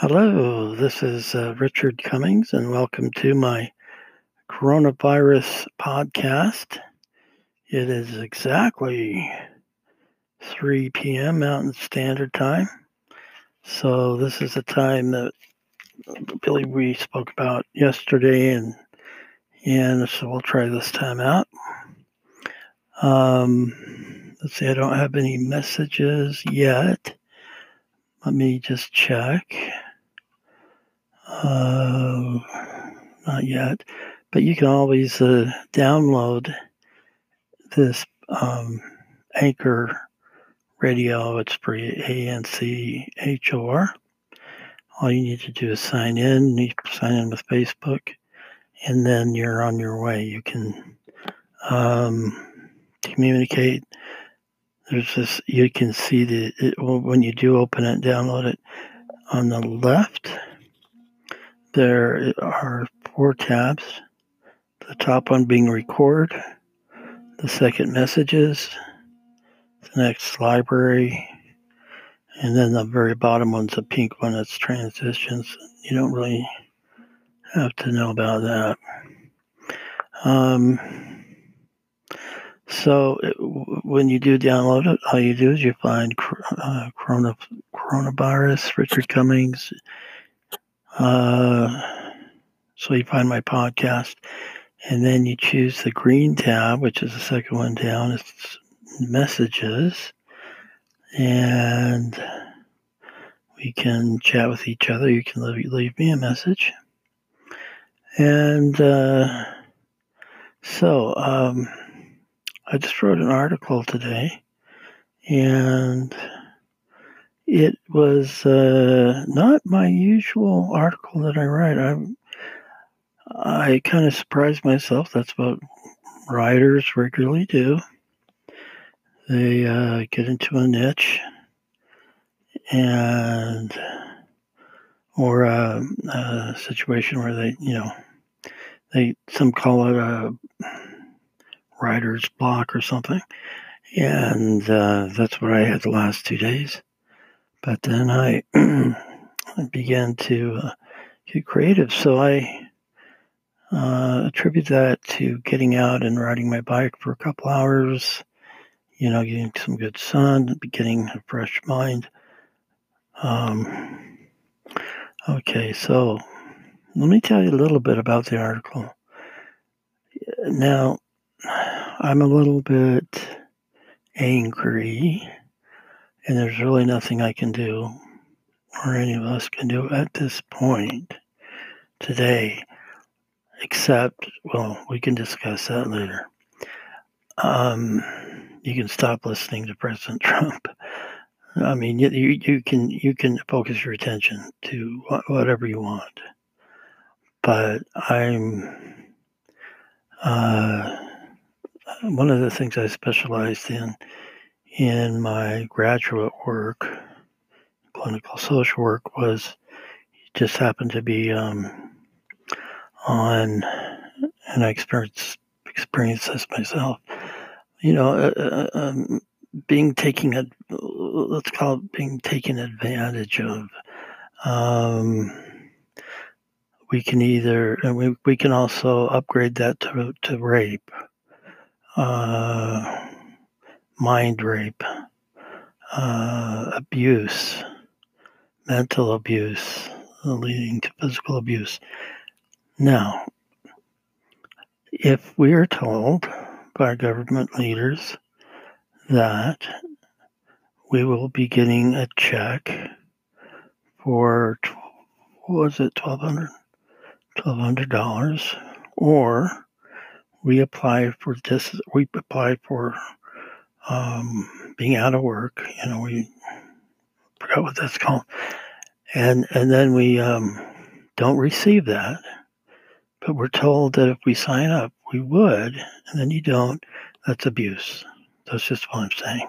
Hello, this is uh, Richard Cummings, and welcome to my coronavirus podcast. It is exactly 3 p.m. Mountain Standard Time. So, this is the time that Billy we spoke about yesterday, and and so we'll try this time out. Um, let's see, I don't have any messages yet. Let me just check. Uh, not yet, but you can always uh, download this um, Anchor Radio. It's free, A N C H O R. All you need to do is sign in. You sign in with Facebook, and then you're on your way. You can um, communicate. There's this. You can see the it, when you do open it, download it on the left there are four tabs. The top one being record, the second messages, the next library, and then the very bottom one's a pink one that's transitions. You don't really have to know about that. Um, so it, when you do download it, all you do is you find uh, corona, coronavirus, Richard Cummings, uh, so you find my podcast, and then you choose the green tab, which is the second one down. It's messages, and we can chat with each other. You can leave, leave me a message, and uh, so um, I just wrote an article today, and it was uh, not my usual article that I write. I I kind of surprised myself. That's what writers regularly do. They uh, get into a niche and or a, a, situation where they, you know, they some call it a writer's block or something, and uh, that's what I had the last two days. But then I, began to uh, get creative. So I uh, attribute that to getting out and riding my bike for a couple hours, you know, getting some good sun, getting a fresh mind. Um, okay, so let me tell you a little bit about the article. Now, I'm a little bit angry and there's really nothing I can do, or any of us can do at this point today, except, well, we can discuss that later. Um, you can stop listening to President Trump. I mean, you, you can you can focus your attention to whatever you want, but I'm uh, one of the things I specialized in in my graduate work, clinical social work, was just happened to be um, on, and I experienced experienced this myself. You know, uh, uh, um, being taken a let's call it being taken advantage of. Um, we can either, and we, we can also upgrade that to, to rape. Uh, mind rape, uh, abuse, mental abuse, leading to physical abuse. Now, if we are told by government leaders that we will be getting a check for was it twelve hundred twelve hundred dollars or we apply for this we apply for um, being out of work. You know, we forgot what that's called, and and then we um, don't receive that, but we're told that if we sign up, we would, and then you don't. That's abuse. That's just what I'm saying.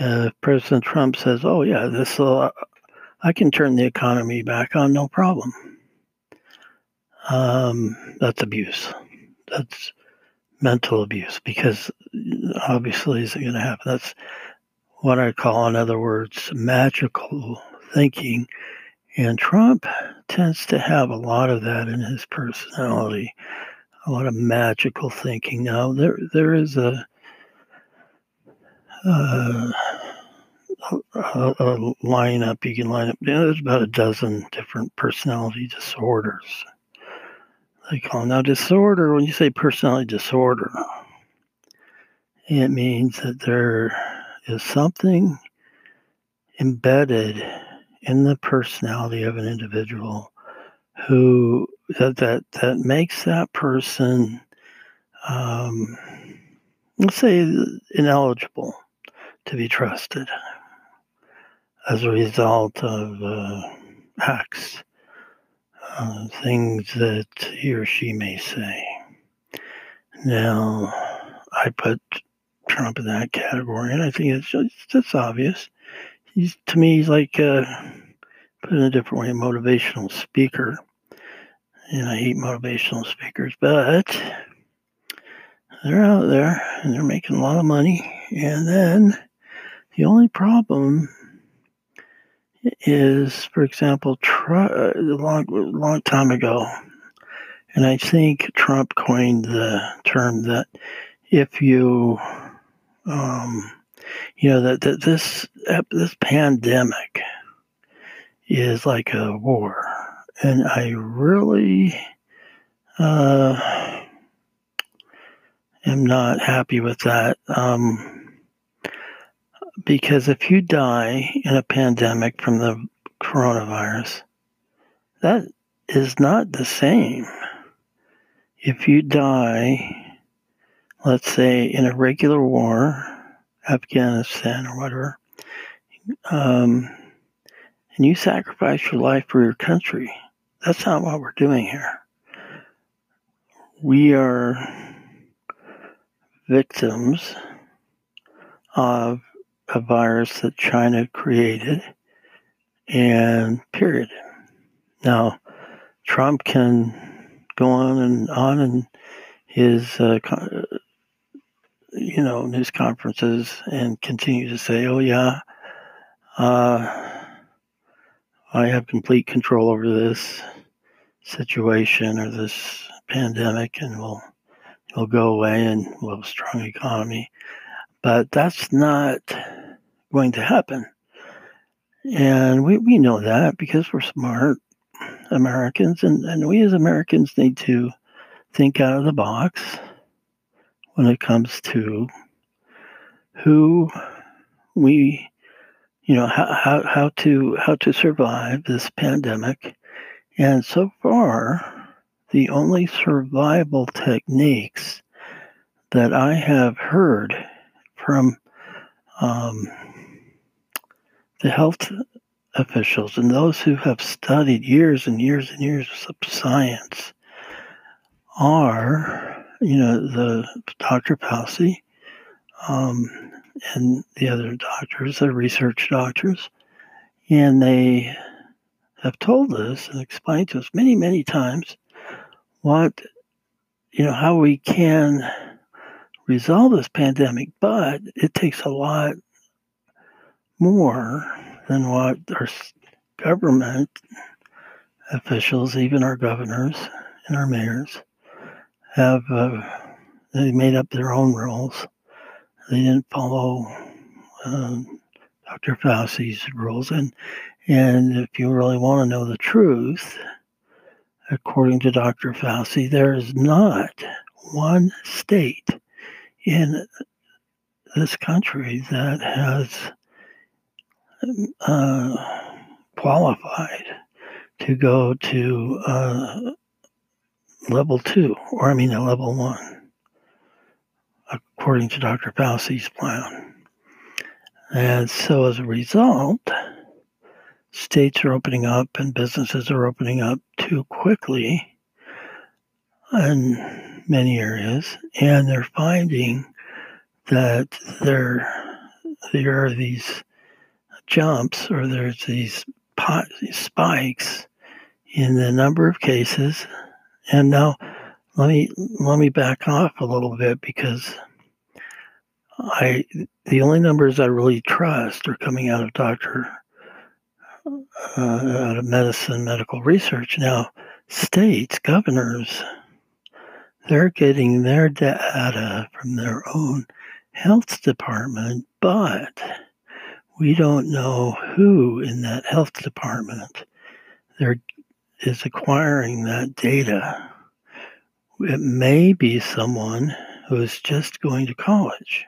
Uh, President Trump says, "Oh yeah, this will, I can turn the economy back on, no problem." Um, that's abuse. That's mental abuse because obviously isn't going to happen. That's what I call, in other words, magical thinking And Trump tends to have a lot of that in his personality, a lot of magical thinking. Now, there there is a, uh, a, a lineup you can line up. You know, there's about a dozen different personality disorders. They call now disorder. When you say personality disorder, it means that there is something embedded in the personality of an individual who that that, that makes that person um, let's say ineligible to be trusted as a result of uh, acts uh, things that he or she may say. Now i put trump in that category and i think it's just it's obvious. He's to me he's like uh, put in a different way a motivational speaker. And i hate motivational speakers but they're out there and they're making a lot of money. And then the only problem is for example Trump, a long, long time ago and i think trump coined the term that if you um, you know that, that this this pandemic is like a war, and I really uh, am not happy with that. Um, because if you die in a pandemic from the coronavirus, that is not the same. If you die, let's say, in a regular war, Afghanistan or whatever, um, and you sacrifice your life for your country. That's not what we're doing here. We are victims of a virus that China created, and period. Now, Trump can go on and on in his uh, you know, news conferences and continue to say, oh, yeah, uh, I have complete control over this situation or this pandemic and we'll, it'll go away and we'll have a strong economy. But that's not going to happen. And we, we know that because we're smart Americans, and, and we as Americans need to think out of the box when it comes to who we you know how, how, how to how to survive this pandemic and so far the only survival techniques that i have heard from um, the health officials and those who have studied years and years and years of science are you know, the Dr. Fauci um, and the other doctors, the research doctors, and they have told us and explained to us many, many times what, you know, how we can resolve this pandemic, but it takes a lot more than what our government officials, even our governors and our mayors, have uh, they made up their own rules. They didn't follow uh, Dr. Fauci's rules, and and if you really want to know the truth, according to Dr. Fauci, there is not one state in this country that has uh, qualified to go to uh, level two, or I mean a level one, according to Dr. Fauci's plan. And so as a result, states are opening up and businesses are opening up too quickly in many areas, and they're finding that there there are these jumps or there's these pot, spikes in the number of cases and now let me let me back off a little bit because I the only numbers I really trust are coming out of Dr. uh, out of medicine, medical research. Now, states, governors, they're getting their data from their own health department, but we don't know who in that health department there is acquiring that data. It may be someone who is just going to college,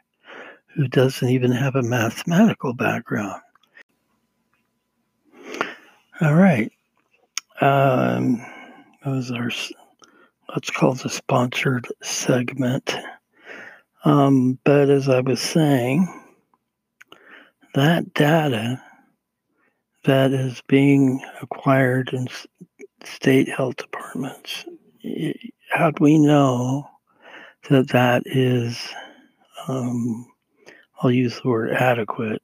who doesn't even have a mathematical background. All right. Um, those are, let's call the sponsored segment. Um, but as I was saying, that data that is being acquired in state health departments, how do we know that that is, um, I'll use the word adequate,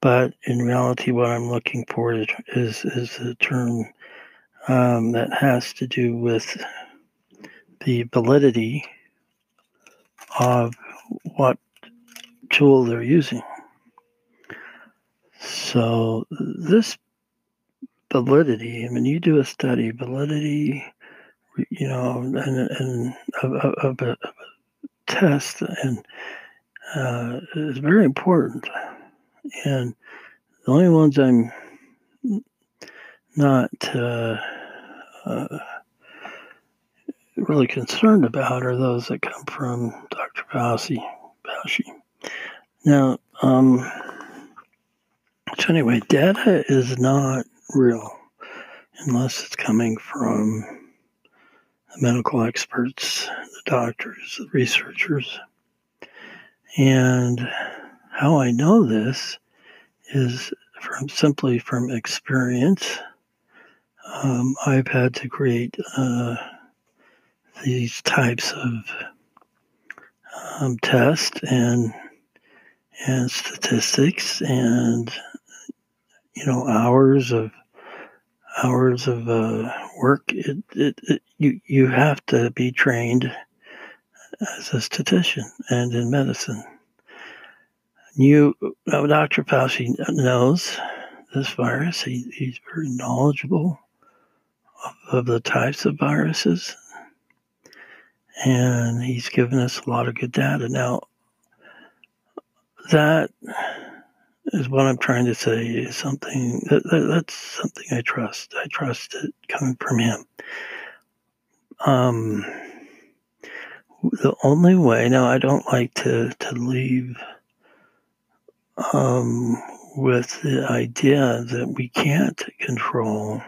but in reality, what I'm looking for is, is, is a term um, that has to do with the validity of what tool they're using. So this validity, I mean, you do a study, validity, you know, and, and of, of, a, of a test, and uh, is very important. And the only ones I'm not uh, uh, really concerned about are those that come from Dr. Fauci. Fauci. Now, um, so anyway, data is not real unless it's coming from the medical experts, the doctors, the researchers. And how I know this is from simply from experience. Um, I've had to create uh, these types of um, tests and and statistics and you know hours of hours of uh, work. It, it, it, you you have to be trained as a statistician and in medicine. You, uh, Dr. Fauci knows this virus. He, he's very knowledgeable of, of the types of viruses, and he's given us a lot of good data. Now, that is what I'm trying to say is something that, that, that's something I trust. I trust it coming from him. Um, the only way now I don't like to to leave um, with the idea that we can't control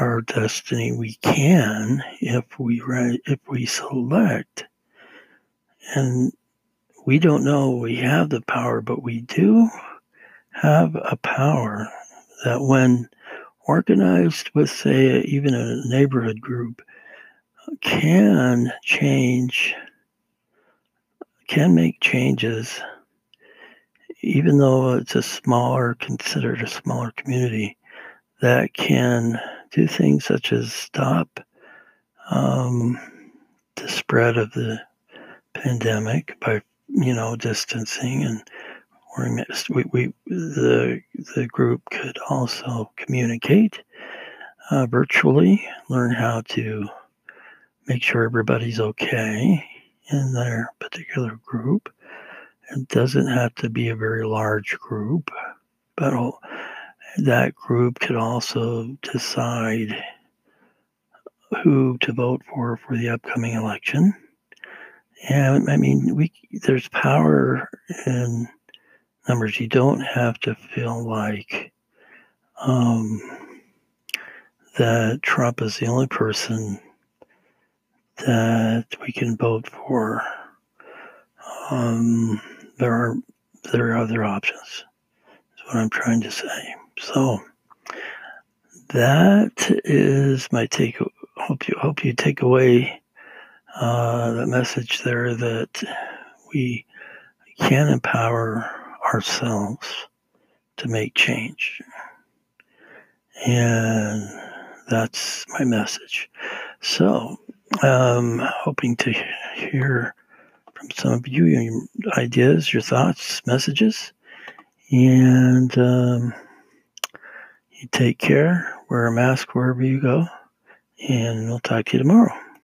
our destiny. We can if we if we select and we don't know we have the power, but we do have a power that when organized with, say, even a neighborhood group, can change, can make changes, even though it's a smaller, considered a smaller community, that can do things such as stop um, the spread of the pandemic by you know, distancing and wearing we, we the the group could also communicate uh, virtually, learn how to make sure everybody's okay in their particular group. It doesn't have to be a very large group, but that group could also decide who to vote for for the upcoming election and I mean, we there's power in numbers. You don't have to feel like um, that Trump is the only person that we can vote for. Um, there are there are other options. Is what I'm trying to say. So that is my take. Hope you hope you take away uh, the message there that we can empower ourselves to make change. And that's my message. So, um, hoping to hear from some of you your ideas, your thoughts, messages. And um, You take care, wear a mask wherever you go, and we'll talk to you tomorrow.